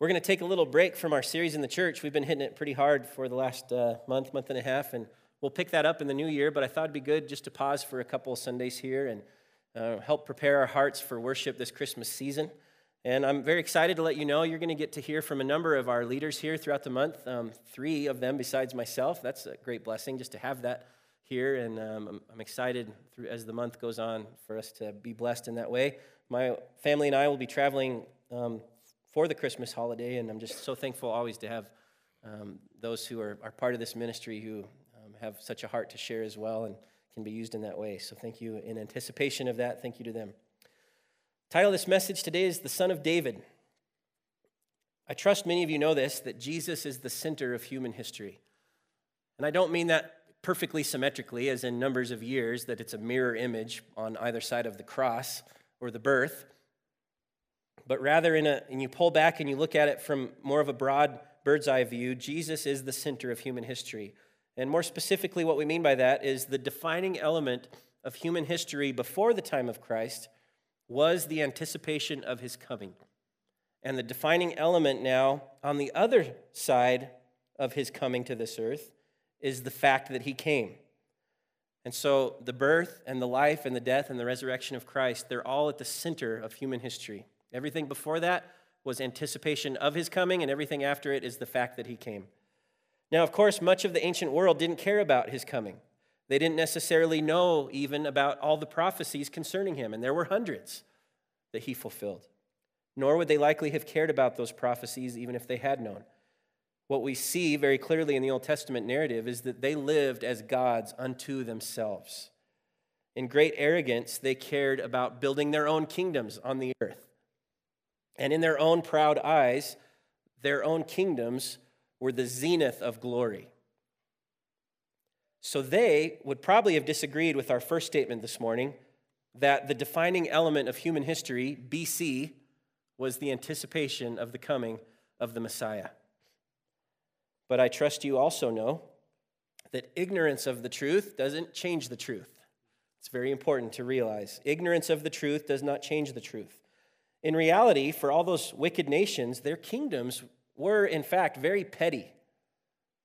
We're going to take a little break from our series in the church. We've been hitting it pretty hard for the last uh, month, month and a half, and we'll pick that up in the new year. But I thought it'd be good just to pause for a couple of Sundays here and uh, help prepare our hearts for worship this Christmas season. And I'm very excited to let you know you're going to get to hear from a number of our leaders here throughout the month, um, three of them besides myself. That's a great blessing just to have that here. And um, I'm, I'm, excited through, as the month goes on for us to be blessed in that way. My family and I will be traveling um, for the Christmas holiday, and I'm just so thankful always to have um, those who are, are part of this ministry who um, have such a heart to share as well and can be used in that way. So thank you in anticipation of that. Thank you to them. Title this message today is The Son of David. I trust many of you know this that Jesus is the center of human history. And I don't mean that perfectly symmetrically, as in numbers of years, that it's a mirror image on either side of the cross or the birth but rather in a, and you pull back and you look at it from more of a broad bird's eye view, Jesus is the center of human history. And more specifically, what we mean by that is the defining element of human history before the time of Christ was the anticipation of his coming. And the defining element now on the other side of his coming to this earth is the fact that he came. And so the birth and the life and the death and the resurrection of Christ, they're all at the center of human history. Everything before that was anticipation of his coming, and everything after it is the fact that he came. Now, of course, much of the ancient world didn't care about his coming. They didn't necessarily know even about all the prophecies concerning him, and there were hundreds that he fulfilled. Nor would they likely have cared about those prophecies even if they had known. What we see very clearly in the Old Testament narrative is that they lived as gods unto themselves. In great arrogance, they cared about building their own kingdoms on the earth. And in their own proud eyes, their own kingdoms were the zenith of glory. So they would probably have disagreed with our first statement this morning that the defining element of human history, BC, was the anticipation of the coming of the Messiah. But I trust you also know that ignorance of the truth doesn't change the truth. It's very important to realize. Ignorance of the truth does not change the truth. In reality, for all those wicked nations, their kingdoms were, in fact, very petty.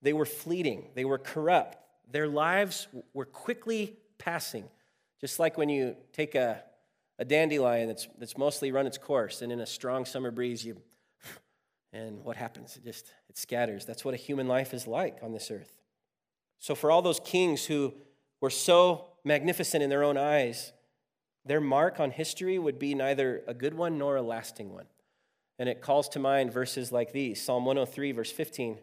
They were fleeting, they were corrupt. Their lives were quickly passing. Just like when you take a, a dandelion that's, that's mostly run its course, and in a strong summer breeze, you, and what happens? It just it scatters. That's what a human life is like on this earth. So, for all those kings who were so magnificent in their own eyes, their mark on history would be neither a good one nor a lasting one. And it calls to mind verses like these Psalm 103, verse 15.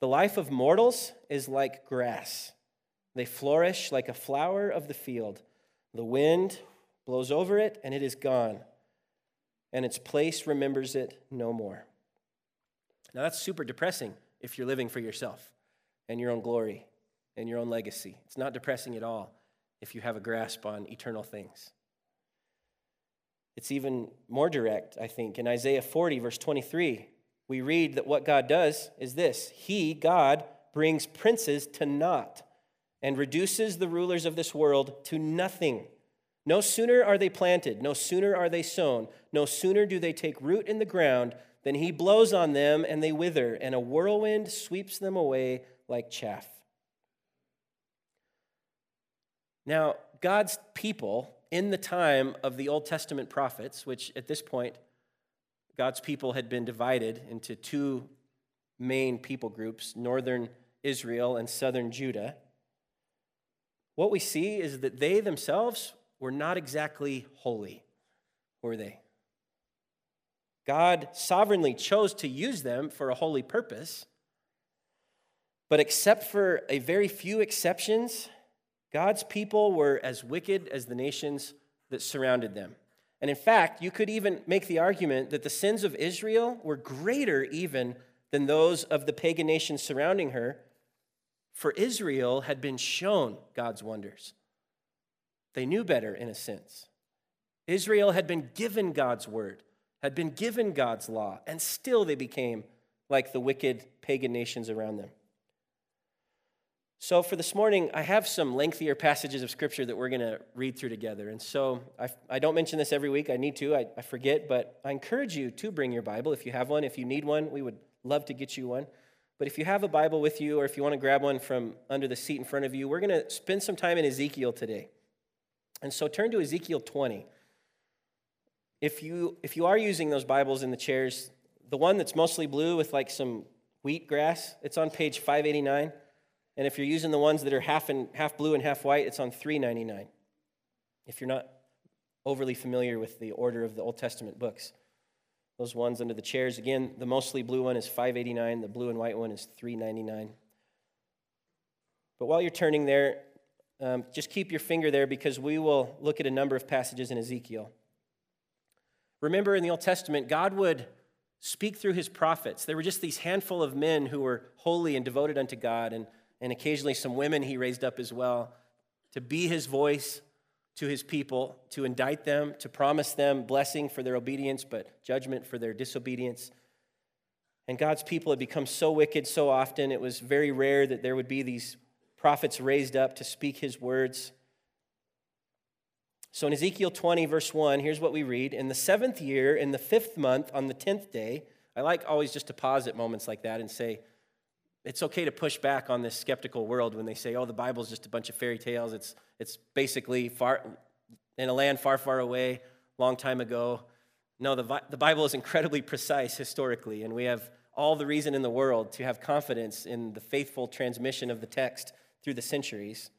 The life of mortals is like grass, they flourish like a flower of the field. The wind blows over it, and it is gone, and its place remembers it no more. Now, that's super depressing if you're living for yourself and your own glory and your own legacy. It's not depressing at all if you have a grasp on eternal things. It's even more direct, I think. In Isaiah 40, verse 23, we read that what God does is this He, God, brings princes to naught and reduces the rulers of this world to nothing. No sooner are they planted, no sooner are they sown, no sooner do they take root in the ground than he blows on them and they wither, and a whirlwind sweeps them away like chaff. Now, God's people in the time of the Old Testament prophets, which at this point, God's people had been divided into two main people groups northern Israel and southern Judah. What we see is that they themselves were not exactly holy, were they? God sovereignly chose to use them for a holy purpose, but except for a very few exceptions, God's people were as wicked as the nations that surrounded them. And in fact, you could even make the argument that the sins of Israel were greater even than those of the pagan nations surrounding her, for Israel had been shown God's wonders. They knew better, in a sense. Israel had been given God's word, had been given God's law, and still they became like the wicked pagan nations around them. So, for this morning, I have some lengthier passages of Scripture that we're going to read through together. And so, I, I, don't mention this every week. I need to, I, I forget, but I encourage you to bring your Bible if you have one. If you need one, we would love to get you one. But if you have a Bible with you, or if you want to grab one from under the seat in front of you, we're going to spend some time in Ezekiel today. And so, turn to Ezekiel 20. If you, if you are using those Bibles in the chairs, the one that's mostly blue with like some wheat grass, it's on page 589. And if you're using the ones that are half, and, half blue and half white, it's on 399. If you're not overly familiar with the order of the Old Testament books. Those ones under the chairs, again, the mostly blue one is 589, the blue and white one is 399. But while you're turning there, um, just keep your finger there because we will look at a number of passages in Ezekiel. Remember in the Old Testament, God would speak through his prophets. There were just these handful of men who were holy and devoted unto God, and, and occasionally some women he raised up as well to be his voice to his people, to indict them, to promise them blessing for their obedience, but judgment for their disobedience. And God's people had become so wicked so often, it was very rare that there would be these prophets raised up to speak his words. So in Ezekiel 20, verse 1, here's what we read In the seventh year, in the fifth month, on the tenth day, I like always just to pause at moments like that and say, it's okay to push back on this skeptical world when they say, oh, the Bible's just a bunch of fairy tales. It's, it's basically far in a land far, far away, long time ago. No, the, the Bible is incredibly precise historically, and we have all the reason in the world to have confidence in the faithful transmission of the text through the centuries.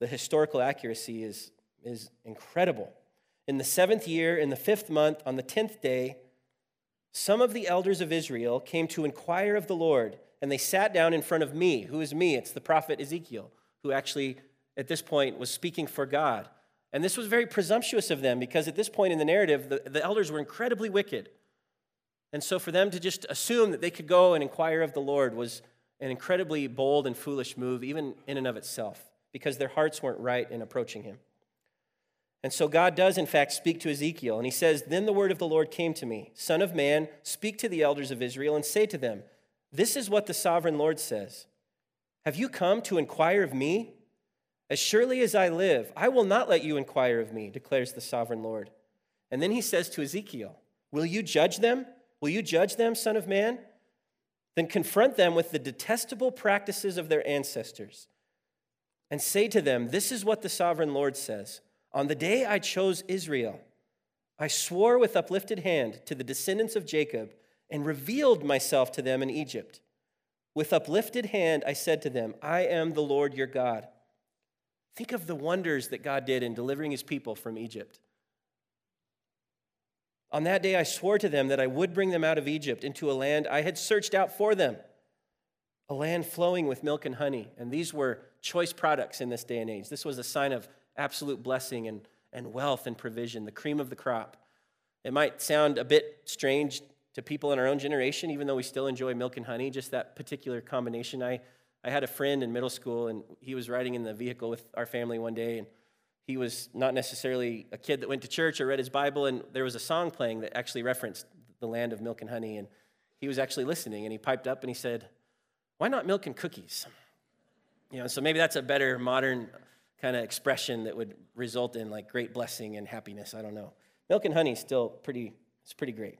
The historical accuracy is is incredible. In the seventh year, in the fifth month, on the tenth day, some of the elders of Israel came to inquire of the Lord, and they sat down in front of me. Who is me? It's the prophet Ezekiel, who actually, at this point, was speaking for God. And this was very presumptuous of them because at this point in the narrative, the, the elders were incredibly wicked. And so for them to just assume that they could go and inquire of the Lord was an incredibly bold and foolish move, even in and of itself, because their hearts weren't right in approaching him. And so God does, in fact, speak to Ezekiel. And he says, Then the word of the Lord came to me Son of man, speak to the elders of Israel and say to them, This is what the sovereign Lord says Have you come to inquire of me? As surely as I live, I will not let you inquire of me, declares the sovereign Lord. And then he says to Ezekiel, Will you judge them? Will you judge them, Son of man? Then confront them with the detestable practices of their ancestors and say to them, This is what the sovereign Lord says. On the day I chose Israel, I swore with uplifted hand to the descendants of Jacob and revealed myself to them in Egypt. With uplifted hand, I said to them, I am the Lord your God. Think of the wonders that God did in delivering his people from Egypt. On that day, I swore to them that I would bring them out of Egypt into a land I had searched out for them, a land flowing with milk and honey. And these were choice products in this day and age. This was a sign of absolute blessing and, and wealth and provision, the cream of the crop. It might sound a bit strange to people in our own generation, even though we still enjoy milk and honey, just that particular combination. I, I had a friend in middle school, and he was riding in the vehicle with our family one day, and he was not necessarily a kid that went to church or read his Bible, and there was a song playing that actually referenced the land of milk and honey, and he was actually listening, and he piped up and he said, Why not milk and cookies? You know, so maybe that's a better modern kind of expression that would result in like great blessing and happiness. I don't know. Milk and honey is still pretty, it's pretty great.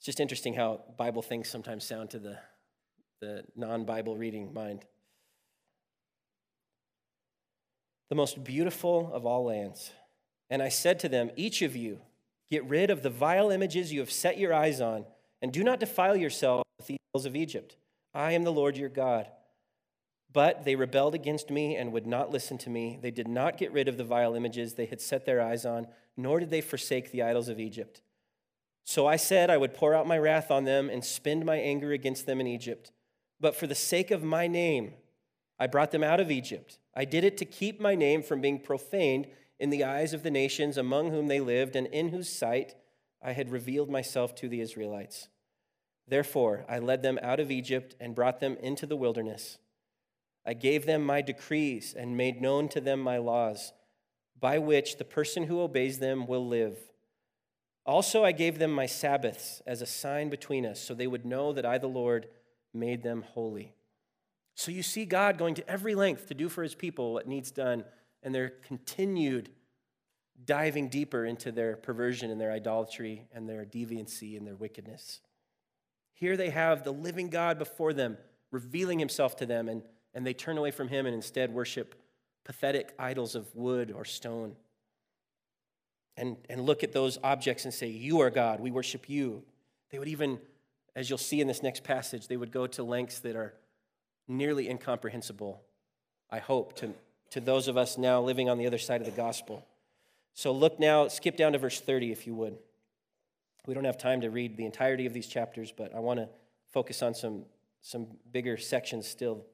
It's just interesting how Bible things sometimes sound to the, the non Bible reading mind. The most beautiful of all lands. And I said to them, Each of you, get rid of the vile images you have set your eyes on, and do not defile yourself with the idols of Egypt. I am the Lord your God. But they rebelled against me and would not listen to me. They did not get rid of the vile images they had set their eyes on, nor did they forsake the idols of Egypt. So I said I would pour out my wrath on them and spend my anger against them in Egypt. But for the sake of my name, I brought them out of Egypt. I did it to keep my name from being profaned in the eyes of the nations among whom they lived and in whose sight I had revealed myself to the Israelites. Therefore, I led them out of Egypt and brought them into the wilderness. I gave them my decrees and made known to them my laws, by which the person who obeys them will live. Also, I gave them my Sabbaths as a sign between us, so they would know that I, the Lord, made them holy. So you see God going to every length to do for his people what needs done, and they're continued diving deeper into their perversion and their idolatry and their deviancy and their wickedness. Here they have the living God before them, revealing himself to them, and, and they turn away from him and instead worship pathetic idols of wood or stone. And, and look at those objects and say, You are God, we worship you. They would even, as you'll see in this next passage, they would go to lengths that are nearly incomprehensible, I hope, to, to those of us now living on the other side of the gospel. So look now, skip down to verse 30 if you would. We don't have time to read the entirety of these chapters, but I want to focus on some, some bigger sections still.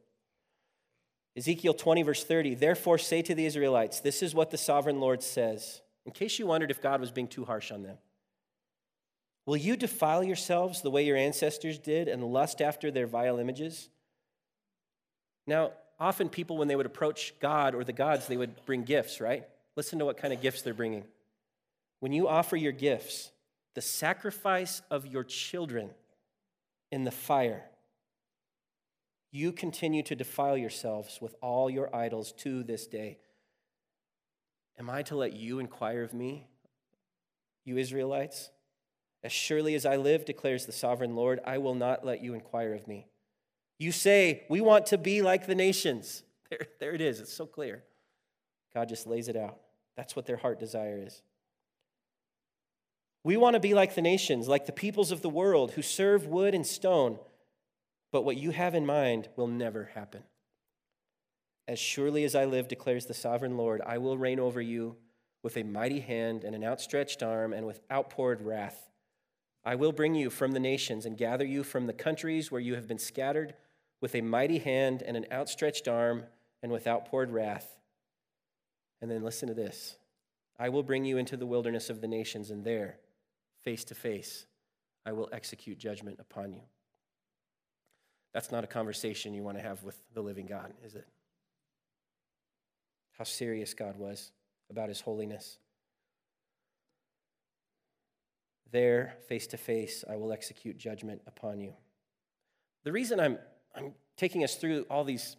Ezekiel 20, verse 30 Therefore say to the Israelites, This is what the sovereign Lord says, in case you wondered if God was being too harsh on them. Will you defile yourselves the way your ancestors did and lust after their vile images? Now, often people, when they would approach God or the gods, they would bring gifts, right? Listen to what kind of gifts they're bringing. When you offer your gifts, the sacrifice of your children in the fire, you continue to defile yourselves with all your idols to this day. Am I to let you inquire of me, you Israelites? As surely as I live, declares the sovereign Lord, I will not let you inquire of me. You say, We want to be like the nations. There, there it is. It's so clear. God just lays it out. That's what their heart desire is. We want to be like the nations, like the peoples of the world who serve wood and stone, but what you have in mind will never happen. As surely as I live, declares the sovereign Lord, I will reign over you with a mighty hand and an outstretched arm and with outpoured wrath. I will bring you from the nations and gather you from the countries where you have been scattered with a mighty hand and an outstretched arm and with outpoured wrath. And then listen to this I will bring you into the wilderness of the nations, and there, face to face, I will execute judgment upon you. That's not a conversation you want to have with the living God, is it? How serious God was about his holiness. There, face to face, I will execute judgment upon you. The reason I'm, I'm taking us through all these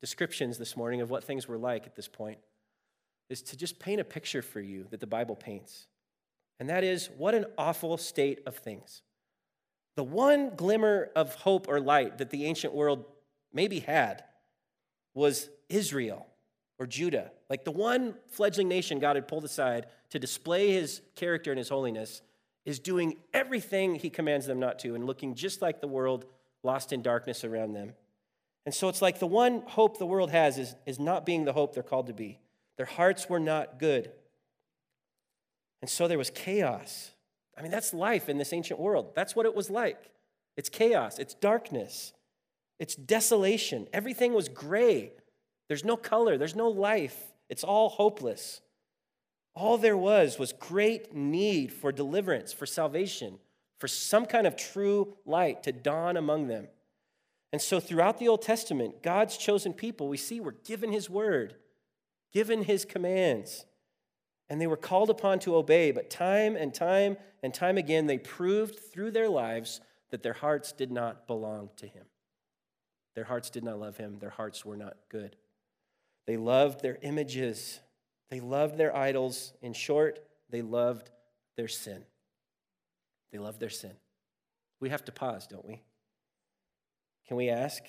descriptions this morning of what things were like at this point is to just paint a picture for you that the Bible paints. And that is what an awful state of things. The one glimmer of hope or light that the ancient world maybe had was Israel or Judah. Like the one fledgling nation God had pulled aside to display his character and his holiness is doing everything he commands them not to and looking just like the world lost in darkness around them. And so it's like the one hope the world has is, is not being the hope they're called to be. Their hearts were not good. And so there was chaos. I mean, that's life in this ancient world. That's what it was like. It's chaos, it's darkness, it's desolation. Everything was gray. There's no color, there's no life. It's all hopeless. All there was was great need for deliverance, for salvation, for some kind of true light to dawn among them. And so, throughout the Old Testament, God's chosen people, we see, were given His word, given His commands, and they were called upon to obey. But time and time and time again, they proved through their lives that their hearts did not belong to Him. Their hearts did not love Him, their hearts were not good. They loved their images, they loved their idols. In short, they loved their sin. They loved their sin. We have to pause, don't we? Can we ask,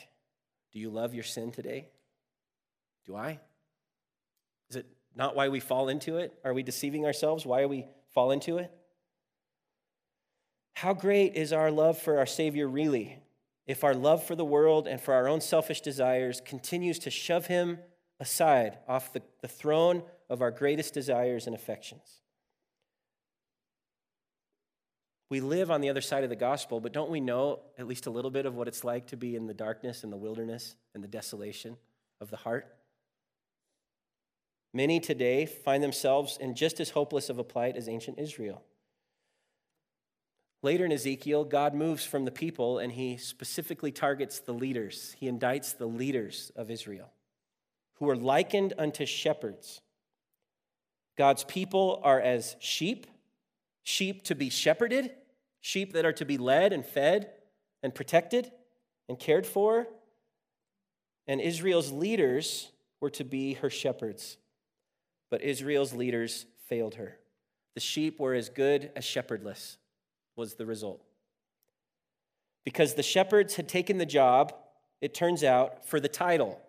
do you love your sin today? Do I? Is it not why we fall into it? Are we deceiving ourselves? Why are we fall into it? How great is our love for our Savior really if our love for the world and for our own selfish desires continues to shove him aside off the, the throne of our greatest desires and affections? We live on the other side of the gospel, but don't we know at least a little bit of what it's like to be in the darkness and the wilderness and the desolation of the heart? Many today find themselves in just as hopeless of a plight as ancient Israel. Later in Ezekiel, God moves from the people and he specifically targets the leaders. He indicts the leaders of Israel, who are likened unto shepherds. God's people are as sheep sheep to be shepherded, sheep that are to be led and fed and protected and cared for. And Israel's leaders were to be her shepherds. But Israel's leaders failed her. The sheep were as good as shepherdless, was the result. Because the shepherds had taken the job, it turns out, for the title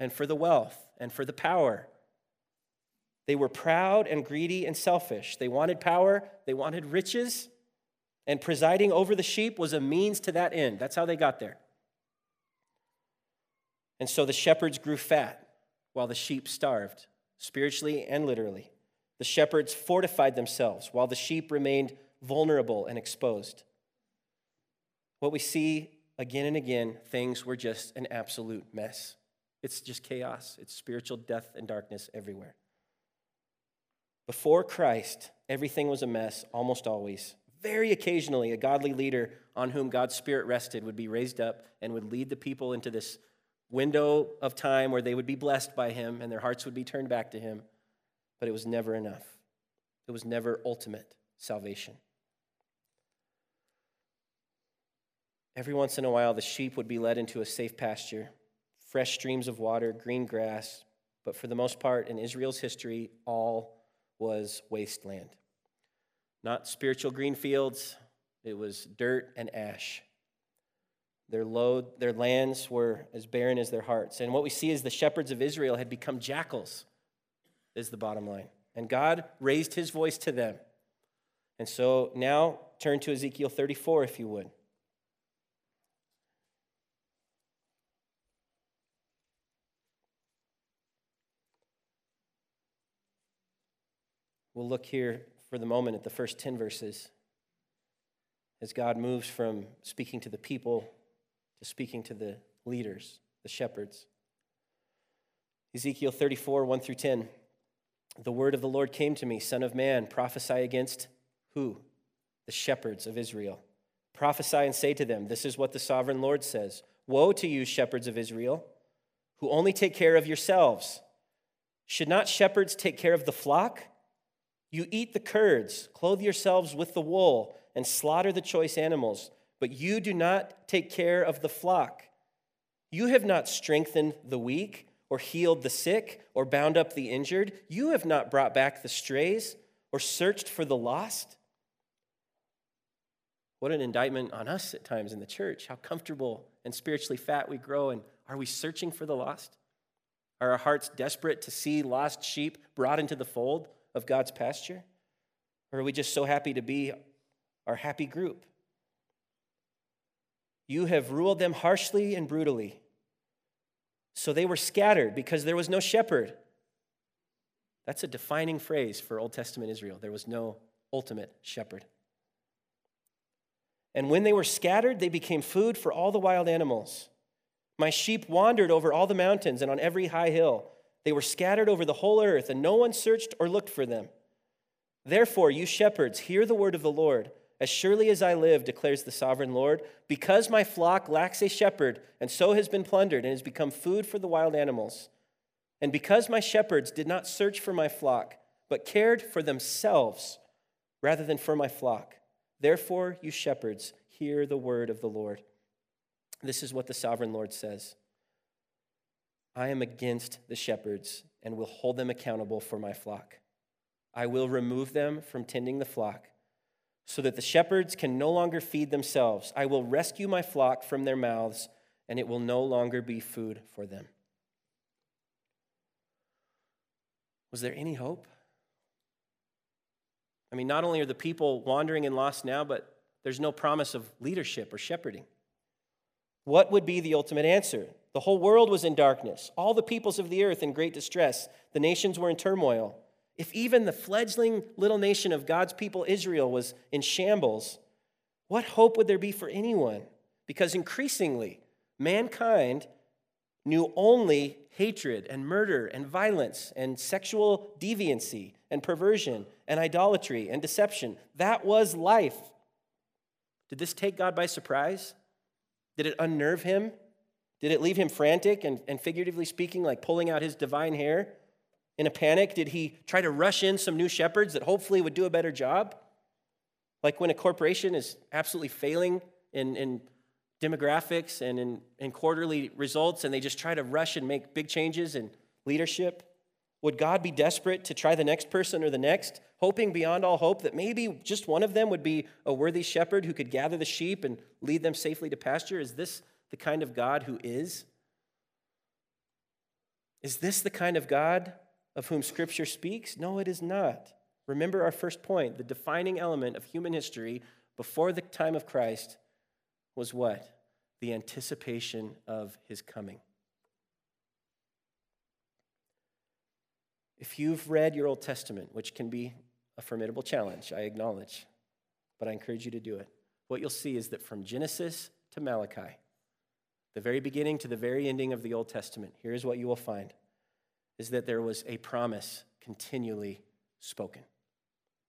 and for the wealth and for the power. They were proud and greedy and selfish. They wanted power, they wanted riches, and presiding over the sheep was a means to that end. That's how they got there. And so the shepherds grew fat while the sheep starved, spiritually and literally. The shepherds fortified themselves while the sheep remained vulnerable and exposed. What we see again and again, things were just an absolute mess. It's just chaos, it's spiritual death and darkness everywhere. Before Christ, everything was a mess almost always. Very occasionally, a godly leader on whom God's Spirit rested would be raised up and would lead the people into this window of time where they would be blessed by him and their hearts would be turned back to him. But it was never enough, it was never ultimate salvation. Every once in a while, the sheep would be led into a safe pasture, fresh streams of water, green grass, but for the most part, in Israel's history, all was wasteland. Not spiritual green fields, it was dirt and ash. Their load, their lands were as barren as their hearts. And what we see is the shepherds of Israel had become jackals, is the bottom line. And God raised his voice to them. And so now turn to Ezekiel 34, if you would. We'll look here for the moment at the first 10 verses as God moves from speaking to the people to speaking to the leaders, the shepherds. Ezekiel 34, 1 through 10. The word of the Lord came to me, Son of man, prophesy against who? The shepherds of Israel. Prophesy and say to them, This is what the sovereign Lord says Woe to you, shepherds of Israel, who only take care of yourselves. Should not shepherds take care of the flock? You eat the curds, clothe yourselves with the wool, and slaughter the choice animals but you do not take care of the flock. You have not strengthened the weak, or healed the sick, or bound up the injured. You have not brought back the strays, or searched for the lost. What an indictment on us at times in the church. How comfortable and spiritually fat we grow. And are we searching for the lost? Are our hearts desperate to see lost sheep brought into the fold of God's pasture? Or are we just so happy to be our happy group? You have ruled them harshly and brutally. So they were scattered because there was no shepherd. That's a defining phrase for Old Testament Israel. There was no ultimate shepherd. And when they were scattered, they became food for all the wild animals. My sheep wandered over all the mountains and on every high hill. They were scattered over the whole earth, and no one searched or looked for them. Therefore, you shepherds, hear the word of the Lord. As surely as I live, declares the sovereign Lord, because my flock lacks a shepherd, and so has been plundered, and has become food for the wild animals, and because my shepherds did not search for my flock, but cared for themselves rather than for my flock, therefore, you shepherds, hear the word of the Lord. This is what the sovereign Lord says I am against the shepherds and will hold them accountable for my flock. I will remove them from tending the flock so that the shepherds can no longer feed themselves. I will rescue my flock from their mouths, and it will no longer be food for them. Was there any hope? I mean, not only are the people wandering and lost now, but there's no promise of leadership or shepherding. What would be the ultimate answer? The whole world was in darkness, all the peoples of the earth in great distress, the nations were in turmoil. If even the fledgling little nation of God's people, Israel, was in shambles, what hope would there be for anyone? Because increasingly, mankind knew only hatred and murder and violence and sexual deviancy and perversion and idolatry and deception. That was life. Did this take God by surprise? Did it unnerve him? Did it leave him frantic and, and figuratively speaking, like pulling out his divine hair? In a panic, did he try to rush in some new shepherds that hopefully would do a better job? Like when a corporation is absolutely failing in, in demographics and in, in quarterly results, and they just try to rush and make big changes in leadership? Would God be desperate to try the next person or the next, hoping beyond all hope that maybe just one of them would be a worthy shepherd who could gather the sheep and lead them safely to pasture? Is this the kind of God who is? Is this the kind of God of whom Scripture speaks? No, it is not. Remember our first point the defining element of human history before the time of Christ was what? The anticipation of his coming. If you've read your Old Testament, which can be a formidable challenge, I acknowledge, but I encourage you to do it, what you'll see is that from Genesis to Malachi, the very beginning to the very ending of the Old Testament, here's what you will find is that there was a promise continually spoken.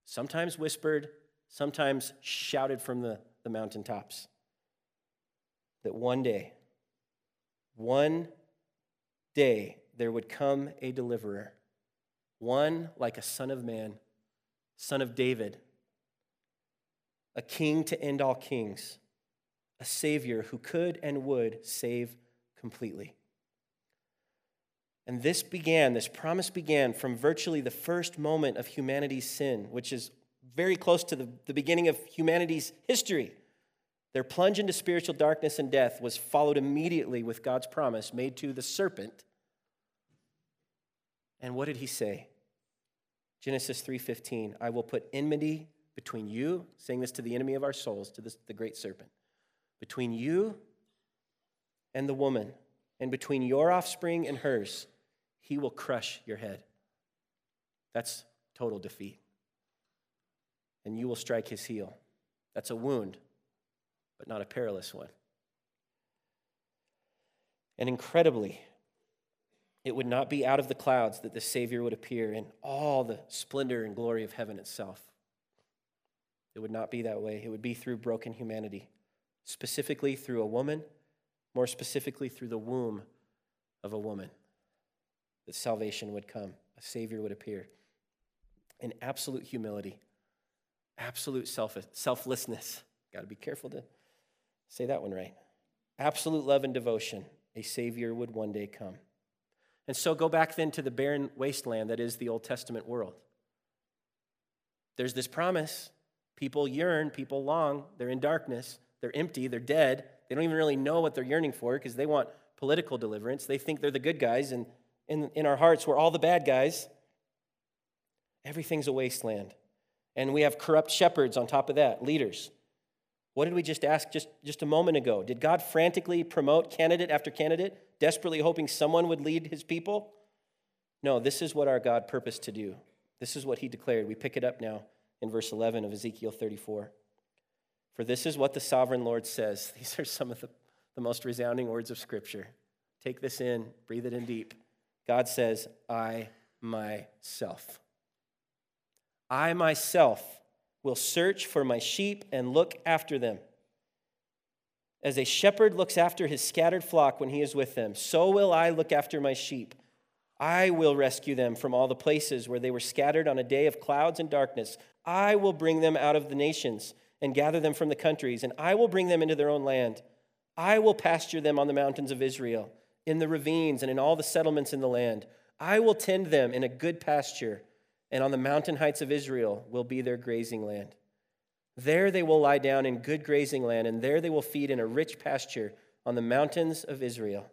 Sometimes whispered, sometimes shouted from the, the mountaintops. That one day, one day, there would come a deliverer one like a son of man, son of David, a king to end all kings, a savior who could and would save completely. And this began, this promise began from virtually the first moment of humanity's sin, which is very close to the, the beginning of humanity's history. Their plunge into spiritual darkness and death was followed immediately with God's promise made to the serpent. And what did he say? Genesis 3:15, I will put enmity between you, saying this to the enemy of our souls, to this, the great serpent, between you and the woman, and between your offspring and hers, he will crush your head. That's total defeat. And you will strike his heel. That's a wound, but not a perilous one. And incredibly, it would not be out of the clouds that the Savior would appear in all the splendor and glory of heaven itself. It would not be that way. It would be through broken humanity, specifically through a woman, more specifically through the womb of a woman, that salvation would come, a Savior would appear. In absolute humility, absolute self- selflessness. Got to be careful to say that one right. Absolute love and devotion, a Savior would one day come. And so go back then to the barren wasteland that is the Old Testament world. There's this promise. People yearn, people long, they're in darkness, they're empty, they're dead. They don't even really know what they're yearning for because they want political deliverance. They think they're the good guys, and in, in our hearts, we're all the bad guys. Everything's a wasteland. And we have corrupt shepherds on top of that, leaders. What did we just ask just, just a moment ago? Did God frantically promote candidate after candidate, desperately hoping someone would lead his people? No, this is what our God purposed to do. This is what he declared. We pick it up now in verse 11 of Ezekiel 34. For this is what the sovereign Lord says. These are some of the, the most resounding words of Scripture. Take this in, breathe it in deep. God says, I myself. I myself will search for my sheep and look after them. As a shepherd looks after his scattered flock when he is with them, so will I look after my sheep. I will rescue them from all the places where they were scattered on a day of clouds and darkness. I will bring them out of the nations and gather them from the countries, and I will bring them into their own land. I will pasture them on the mountains of Israel, in the ravines, and in all the settlements in the land. I will tend them in a good pasture and on the mountain heights of Israel will be their grazing land. There they will lie down in good grazing land, and there they will feed in a rich pasture on the mountains of Israel.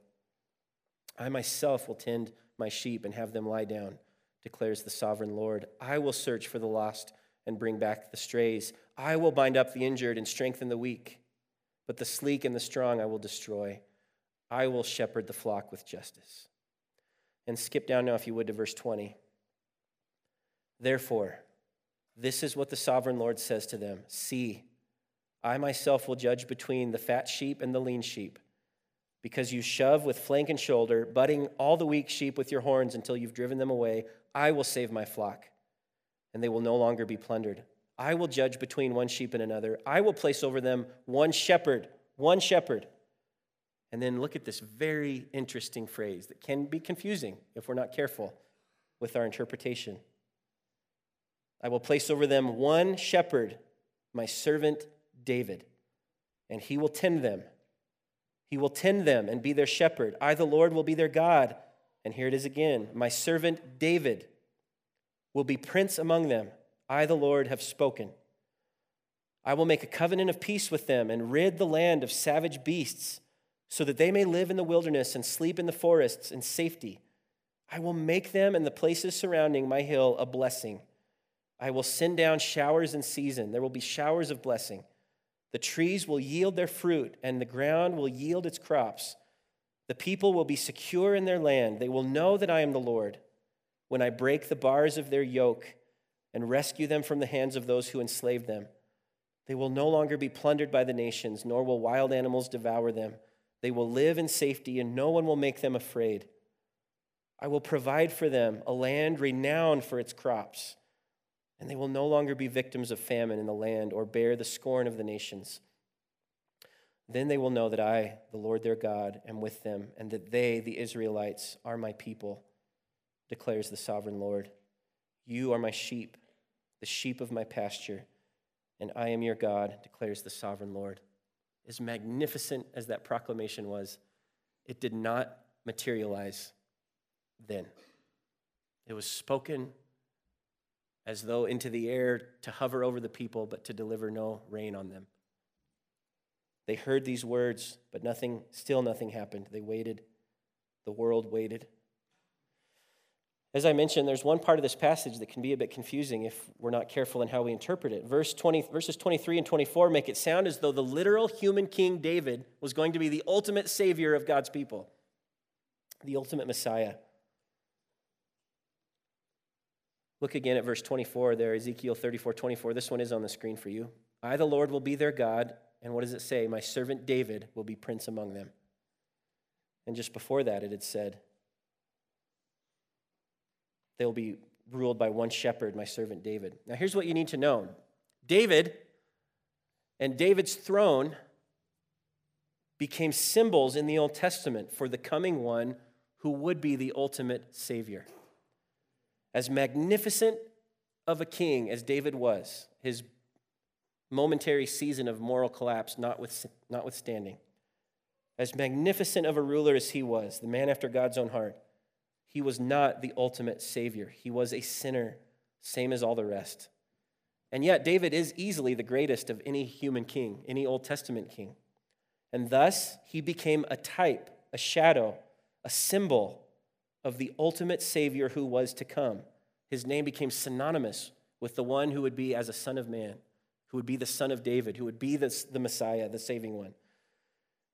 I myself will tend my sheep and have them lie down, declares the sovereign Lord. I will search for the lost and bring back the strays. I will bind up the injured and strengthen the weak, but the sleek and the strong I will destroy. I will shepherd the flock with justice. And skip down now, if you would, to verse 20. Therefore, this is what the sovereign Lord says to them See, I myself will judge between the fat sheep and the lean sheep, because you shove with flank and shoulder, butting all the weak sheep with your horns until you've driven them away. I will save my flock, and they will no longer be plundered. I will judge between one sheep and another. I will place over them one shepherd, one shepherd. And then look at this very interesting phrase that can be confusing if we're not careful with our interpretation. I will place over them one shepherd, my servant David, and he will tend them. He will tend them and be their shepherd. I, the Lord, will be their God. And here it is again My servant David will be prince among them. I, the Lord, have spoken. I will make a covenant of peace with them and rid the land of savage beasts, so that they may live in the wilderness and sleep in the forests in safety. I will make them and the places surrounding my hill a blessing. I will send down showers in season. There will be showers of blessing. The trees will yield their fruit, and the ground will yield its crops. The people will be secure in their land. They will know that I am the Lord when I break the bars of their yoke and rescue them from the hands of those who enslaved them. They will no longer be plundered by the nations, nor will wild animals devour them. They will live in safety, and no one will make them afraid. I will provide for them a land renowned for its crops and they will no longer be victims of famine in the land or bear the scorn of the nations. Then they will know that I, the Lord their God, am with them, and that they, the Israelites, are my people, declares the sovereign Lord. You are my sheep, the sheep of my pasture, and I am your God, declares the sovereign Lord. As magnificent as that proclamation was, it did not materialize then. It was spoken as though into the air to hover over the people, but to deliver no rain on them. They heard these words, but nothing, still nothing happened. They waited. The world waited. As I mentioned, there's one part of this passage that can be a bit confusing if we're not careful in how we interpret it. Verse 20, verses 23 and 24 make it sound as though the literal human king David was going to be the ultimate savior of God's people, the ultimate Messiah. Look again at verse 24 there, Ezekiel 34 24. This one is on the screen for you. I, the Lord, will be their God. And what does it say? My servant David will be prince among them. And just before that, it had said, They will be ruled by one shepherd, my servant David. Now, here's what you need to know David and David's throne became symbols in the Old Testament for the coming one who would be the ultimate Savior. As magnificent of a king as David was, his momentary season of moral collapse notwithstanding, as magnificent of a ruler as he was, the man after God's own heart, he was not the ultimate savior. He was a sinner, same as all the rest. And yet, David is easily the greatest of any human king, any Old Testament king. And thus, he became a type, a shadow, a symbol of the ultimate Savior who was to come. His name became synonymous with the one who would be as a son of man, who would be the son of David, who would be the, the Messiah, the saving one.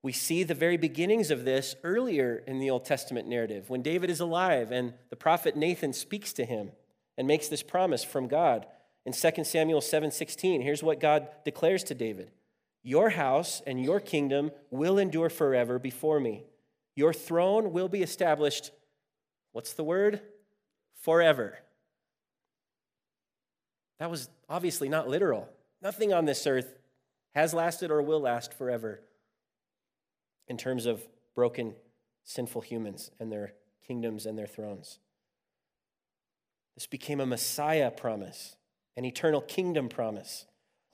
We see the very beginnings of this earlier in the Old Testament narrative when David is alive and the prophet Nathan speaks to him and makes this promise from God. In 2 Samuel 7:16, here's what God declares to David. Your house and your kingdom will endure forever before me. Your throne will be established What's the word? Forever. That was obviously not literal. Nothing on this earth has lasted or will last forever in terms of broken, sinful humans and their kingdoms and their thrones. This became a Messiah promise, an eternal kingdom promise.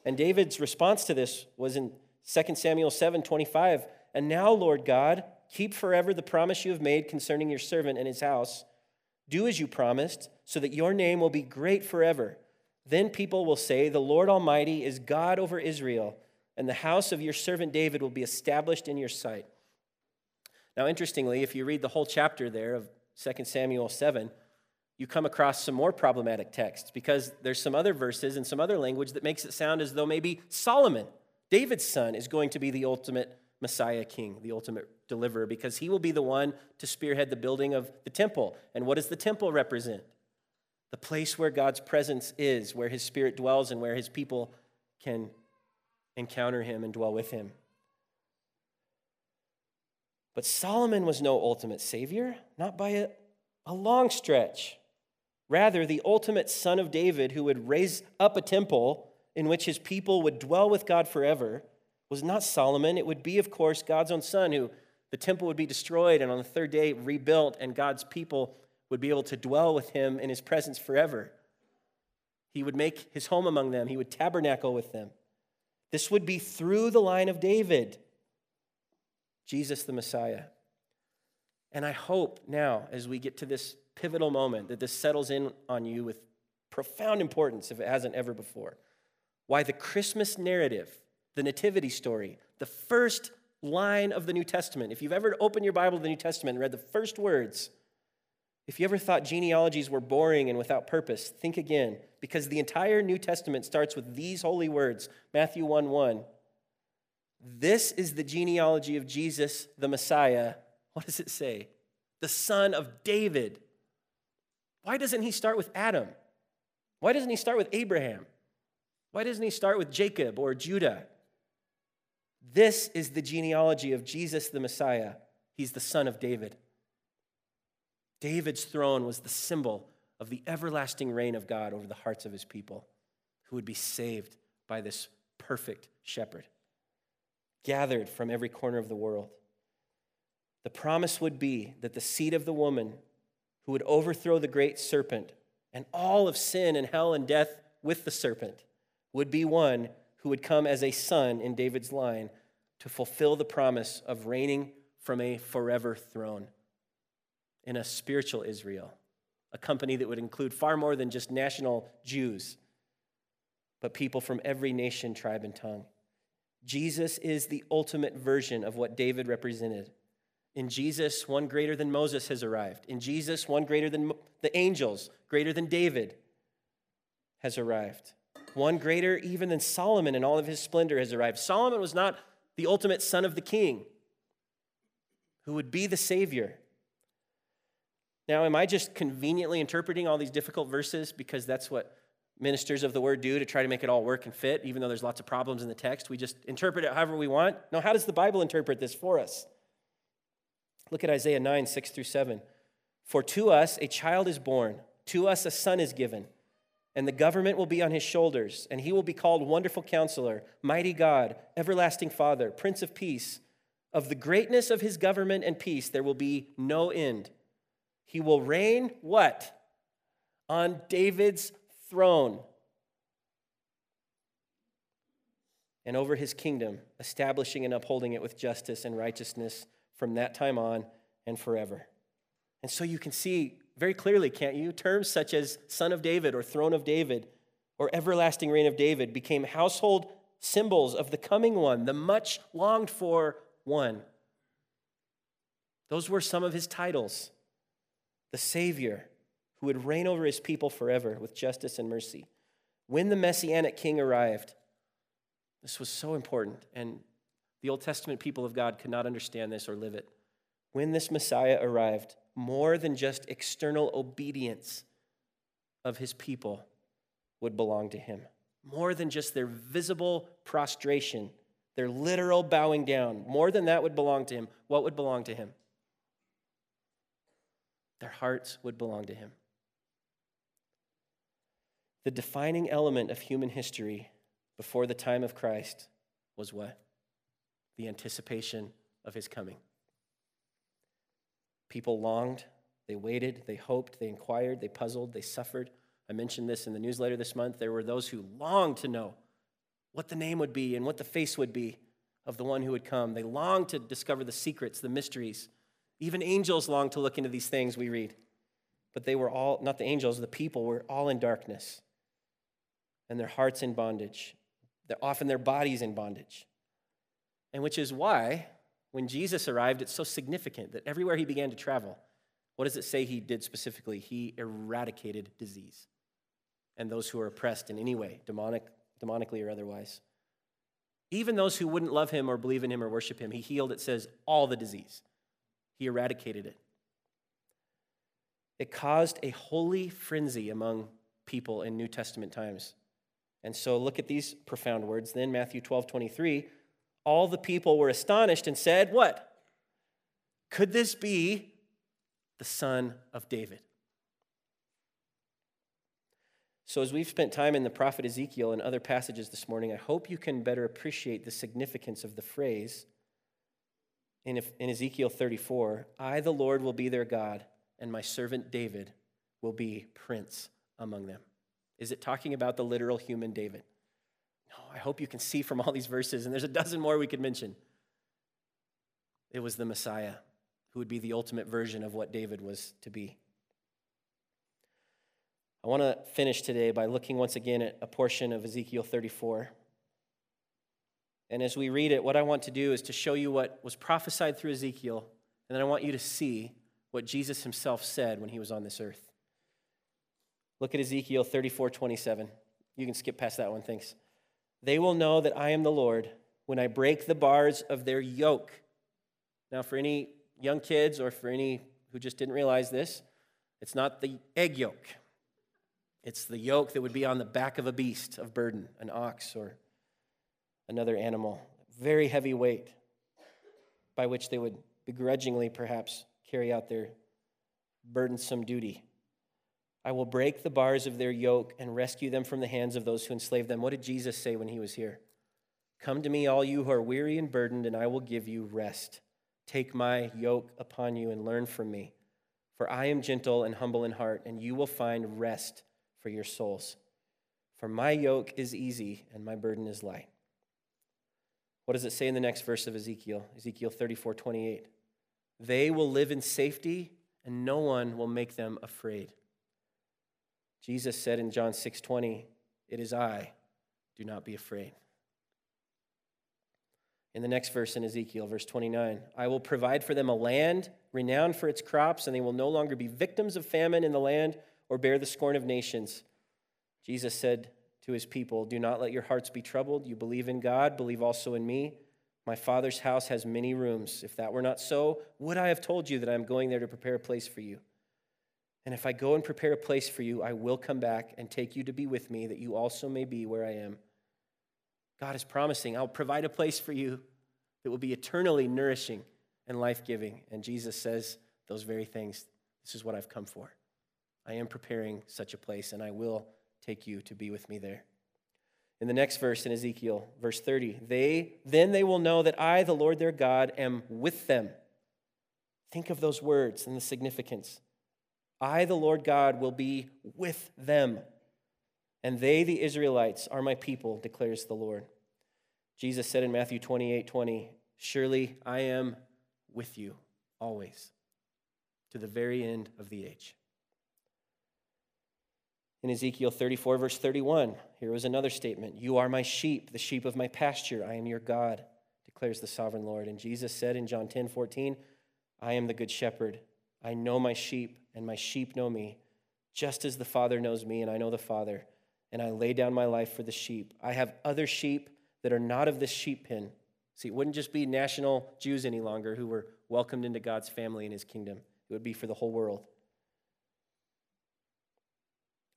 And David's response to this was in 2 Samuel 7 25. And now, Lord God, Keep forever the promise you have made concerning your servant and his house. Do as you promised, so that your name will be great forever. Then people will say, The Lord Almighty is God over Israel, and the house of your servant David will be established in your sight. Now, interestingly, if you read the whole chapter there of 2 Samuel 7, you come across some more problematic texts because there's some other verses and some other language that makes it sound as though maybe Solomon, David's son, is going to be the ultimate Messiah king, the ultimate deliverer, because he will be the one to spearhead the building of the temple. And what does the temple represent? The place where God's presence is, where his spirit dwells, and where his people can encounter him and dwell with him. But Solomon was no ultimate savior, not by a, a long stretch. Rather, the ultimate son of David who would raise up a temple in which his people would dwell with God forever was not Solomon. It would be, of course, God's own son, who the temple would be destroyed and on the third day rebuilt, and God's people would be able to dwell with him in his presence forever. He would make his home among them, he would tabernacle with them. This would be through the line of David. Jesus the Messiah. And I hope now, as we get to this pivotal moment, that this settles in on you with profound importance if it hasn't ever before. Why the Christmas narrative, the Nativity story, the first line of the New Testament, if you've ever opened your Bible to the New Testament and read the first words, if you ever thought genealogies were boring and without purpose, think again, because the entire New Testament starts with these holy words Matthew 1 1. This is the genealogy of Jesus, the Messiah. What does it say? The son of David. Why doesn't he start with Adam? Why doesn't he start with Abraham? Why doesn't he start with Jacob or Judah? This is the genealogy of Jesus the Messiah. He's the son of David. David's throne was the symbol of the everlasting reign of God over the hearts of his people who would be saved by this perfect shepherd, gathered from every corner of the world. The promise would be that the seed of the woman who would overthrow the great serpent and all of sin and hell and death with the serpent would be one who would come as a son in David's line to fulfill the promise of reigning from a forever throne in a spiritual Israel, a company that would include far more than just national Jews, but people from every nation, tribe, and tongue. Jesus is the ultimate version of what David represented. In Jesus, one greater than Moses has arrived. In Jesus, one greater than the angels, greater than David, has arrived. One greater even than Solomon in all of his splendor has arrived. Solomon was not the ultimate son of the king who would be the Savior. Now, am I just conveniently interpreting all these difficult verses because that's what ministers of the word do to try to make it all work and fit, even though there's lots of problems in the text? We just interpret it however we want? No, how does the Bible interpret this for us? Look at Isaiah 9, 6 through 7. For to us a child is born, to us a son is given, and the government will be on his shoulders, and he will be called Wonderful Counselor, Mighty God, Everlasting Father, Prince of Peace. Of the greatness of his government and peace, there will be no end. He will reign what? On David's throne and over his kingdom, establishing and upholding it with justice and righteousness from that time on and forever. And so you can see very clearly, can't you? Terms such as Son of David or Throne of David or Everlasting Reign of David became household symbols of the coming one, the much longed for one. Those were some of his titles the Savior who would reign over his people forever with justice and mercy. When the Messianic king arrived, this was so important, and the Old Testament people of God could not understand this or live it. When this Messiah arrived, more than just external obedience of his people would belong to him. More than just their visible prostration, their literal bowing down. More than that would belong to him. What would belong to him? Their hearts would belong to him. The defining element of human history before the time of Christ was what? the anticipation of his coming. People longed, they waited, they hoped, they inquired, they puzzled, they suffered. I mentioned this in the newsletter this month. There were those who longed to know what the name would be and what the face would be of the one who would come. They longed to discover the secrets, the mysteries. Even angels longed to look into these things we read. But they were all, not the angels, the people were all in darkness and their hearts in bondage. They're often their bodies in bondage. And which is why, when Jesus arrived, it's so significant that everywhere he began to travel, what does it say he did specifically? He eradicated disease and those who are oppressed in any way, demonic, demonically or otherwise. Even those who wouldn't love him or believe in him or worship him, he healed, it says, all the disease. He eradicated it. It caused a holy frenzy among people in New Testament times. And so look at these profound words then, Matthew 12, 23 all the people were astonished and said, What? Could this be the son of David? So, as we've spent time in the prophet Ezekiel and other passages this morning, I hope you can better appreciate the significance of the phrase in, Ezekiel 34 I, the Lord, will be their God, and my servant David will be prince among them. Is it talking about the literal human David? No, I hope you can see from all these verses, and there's a dozen more we could mention. it was the Messiah who would be the ultimate version of what David was to be. I want to finish today by looking once again at a portion of Ezekiel 34. And as we read it, what I want to do is to show you what was prophesied through Ezekiel, and then I want you to see what Jesus himself said when he was on this earth. Look at Ezekiel 34 27. You can skip past that one, thanks. They will know that I am the Lord when I break the bars of their yoke. Now, for any young kids or for any who just didn't realize this, it's not the egg yolk. It's the yoke that would be on the back of a beast of burden, an ox or another animal. Very heavy weight by which they would begrudgingly, perhaps, carry out their burdensome duty. I will break the bars of their yoke and rescue them from the hands of those who enslave them. What did Jesus say when he was here? Come to me, all you who are weary and burdened, and I will give you rest. Take my yoke upon you and learn from me. For I am gentle and humble in heart, and you will find rest for your souls. For my yoke is easy and my burden is light. What does it say in the next verse of Ezekiel? Ezekiel 34 28. They will live in safety, and no one will make them afraid. Jesus said in John 6:20, "It is I, do not be afraid." In the next verse in Ezekiel, verse 29, I will provide for them a land renowned for its crops, and they will no longer be victims of famine in the land or bear the scorn of nations. Jesus said to his people, Do not let your hearts be troubled. You believe in God, believe also in me. My Father's house has many rooms. If that were not so, would I have told you that I am going there to prepare a place for you? And if I go and prepare a place for you, I will come back and take you to be with me, that you also may be where I am. God is promising, I'll provide a place for you that will be eternally nourishing and life giving. And Jesus says those very things. This is what I've come for. I am preparing such a place, and I will take you to be with me there. In the next verse in Ezekiel, verse 30, they then they will know that I, the Lord their God, am with them. Think of those words and the significance. I, the Lord God, will be with them. And they, the Israelites, are my people, declares the Lord. Jesus said in Matthew 28 20, Surely I am with you always, to the very end of the age. In Ezekiel 34, verse 31, here was another statement You are my sheep, the sheep of my pasture. I am your God, declares the sovereign Lord. And Jesus said in John 10 14, I am the good shepherd. I know my sheep, and my sheep know me, just as the Father knows me, and I know the Father, and I lay down my life for the sheep. I have other sheep that are not of this sheep pen. See, it wouldn't just be national Jews any longer who were welcomed into God's family and his kingdom, it would be for the whole world.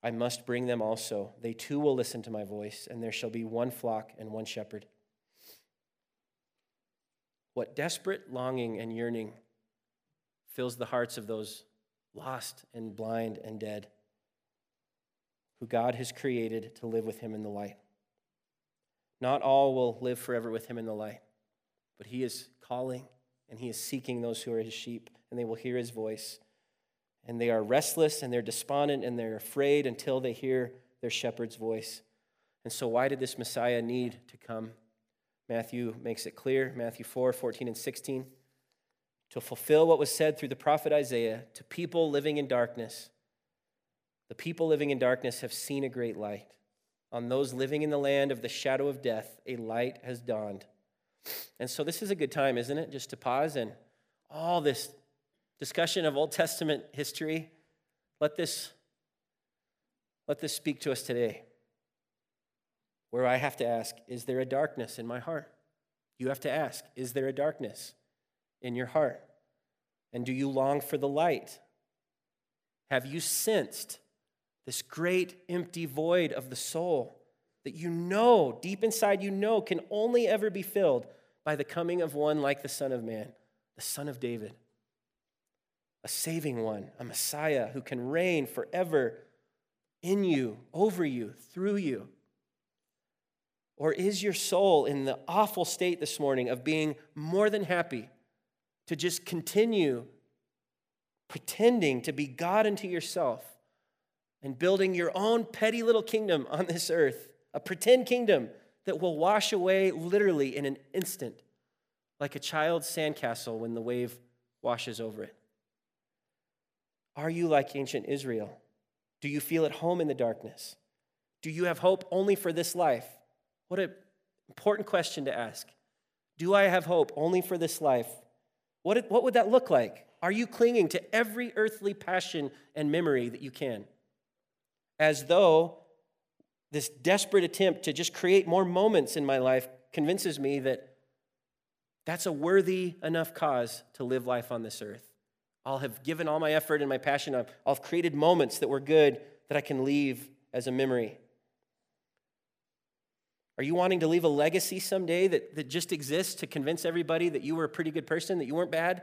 I must bring them also. They too will listen to my voice, and there shall be one flock and one shepherd. What desperate longing and yearning fills the hearts of those lost and blind and dead who God has created to live with him in the light. Not all will live forever with him in the light, but he is calling and he is seeking those who are his sheep, and they will hear his voice. And they are restless and they're despondent and they're afraid until they hear their shepherd's voice. And so, why did this Messiah need to come? Matthew makes it clear Matthew 4 14 and 16 to fulfill what was said through the prophet Isaiah to people living in darkness. The people living in darkness have seen a great light. On those living in the land of the shadow of death, a light has dawned. And so, this is a good time, isn't it? Just to pause and all this discussion of Old Testament history. Let this, let this speak to us today. Where I have to ask, is there a darkness in my heart? You have to ask, is there a darkness? in your heart? And do you long for the light? Have you sensed this great empty void of the soul that you know, deep inside you know, can only ever be filled by the coming of one like the Son of Man, the Son of David? A saving one, a Messiah who can reign forever in you, over you, through you. Or is your soul in the awful state this morning of being more than happy to just continue pretending to be God unto yourself and building your own petty little kingdom on this earth, a pretend kingdom that will wash away literally in an instant, like a child's sandcastle when the wave washes over it? Are you like ancient Israel? Do you feel at home in the darkness? Do you have hope only for this life? What an important question to ask. Do I have hope only for this life? What, what would that look like? Are you clinging to every earthly passion and memory that you can? As though this desperate attempt to just create more moments in my life convinces me that that's a worthy enough cause to live life on this earth. I'll have given all my effort and my passion. I'll have created moments that were good that I can leave as a memory. Are you wanting to leave a legacy someday that, that just exists to convince everybody that you were a pretty good person, that you weren't bad?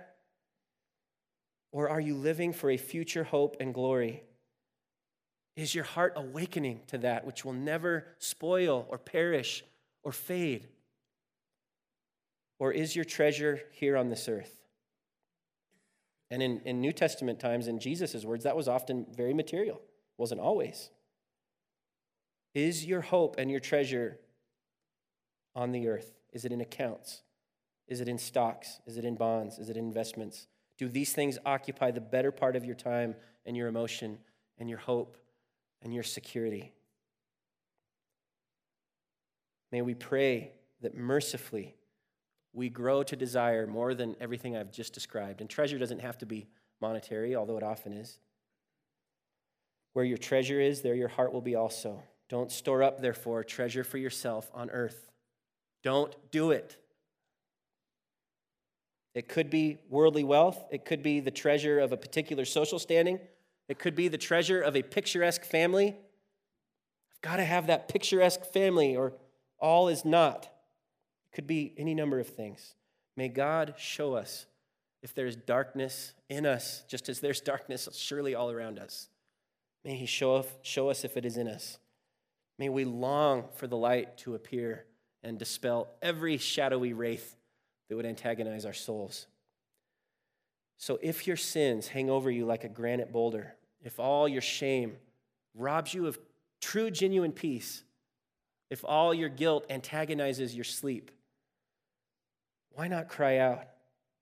Or are you living for a future hope and glory? Is your heart awakening to that which will never spoil or perish or fade? Or is your treasure here on this earth? And in, in New Testament times, in Jesus' words, that was often very material, wasn't always. Is your hope and your treasure on the earth? Is it in accounts? Is it in stocks? Is it in bonds? Is it in investments? Do these things occupy the better part of your time and your emotion and your hope and your security? May we pray that mercifully we grow to desire more than everything I've just described. And treasure doesn't have to be monetary, although it often is. Where your treasure is, there your heart will be also. Don't store up, therefore, treasure for yourself on earth. Don't do it. It could be worldly wealth, it could be the treasure of a particular social standing, it could be the treasure of a picturesque family. I've got to have that picturesque family, or all is not. Could be any number of things. May God show us if there's darkness in us, just as there's darkness surely all around us. May He show, show us if it is in us. May we long for the light to appear and dispel every shadowy wraith that would antagonize our souls. So if your sins hang over you like a granite boulder, if all your shame robs you of true, genuine peace, if all your guilt antagonizes your sleep, why not cry out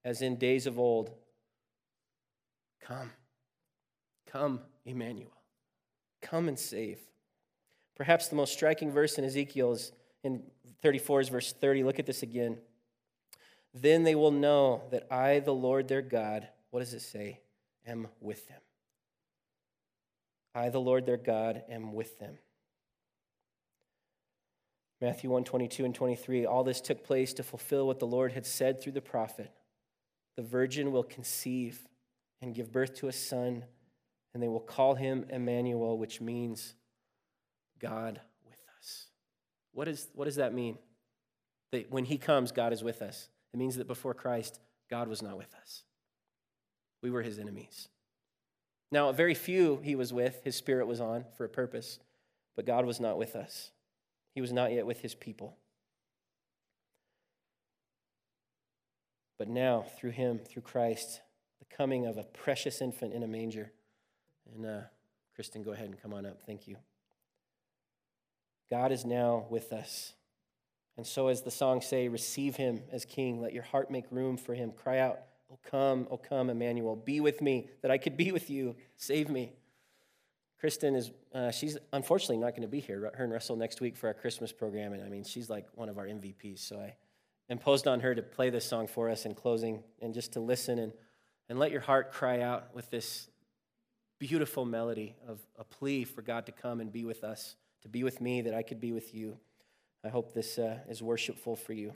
as in days of old? Come, come, Emmanuel. Come and save. Perhaps the most striking verse in Ezekiel is in 34 is verse 30. Look at this again. Then they will know that I, the Lord their God, what does it say? Am with them. I, the Lord their God, am with them. Matthew 1 22 and 23. All this took place to fulfill what the Lord had said through the prophet. The virgin will conceive and give birth to a son, and they will call him Emmanuel, which means God with us. What, is, what does that mean? That when he comes, God is with us. It means that before Christ, God was not with us. We were his enemies. Now, very few he was with, his spirit was on for a purpose, but God was not with us. He was not yet with his people. But now, through him, through Christ, the coming of a precious infant in a manger. And uh, Kristen, go ahead and come on up. Thank you. God is now with us. And so, as the songs say, receive him as king. Let your heart make room for him. Cry out, Oh, come, oh, come, Emmanuel. Be with me, that I could be with you. Save me. Kristen is, uh, she's unfortunately not going to be here. Her and Russell next week for our Christmas program. And I mean, she's like one of our MVPs. So I imposed on her to play this song for us in closing and just to listen and, and let your heart cry out with this beautiful melody of a plea for God to come and be with us, to be with me, that I could be with you. I hope this uh, is worshipful for you.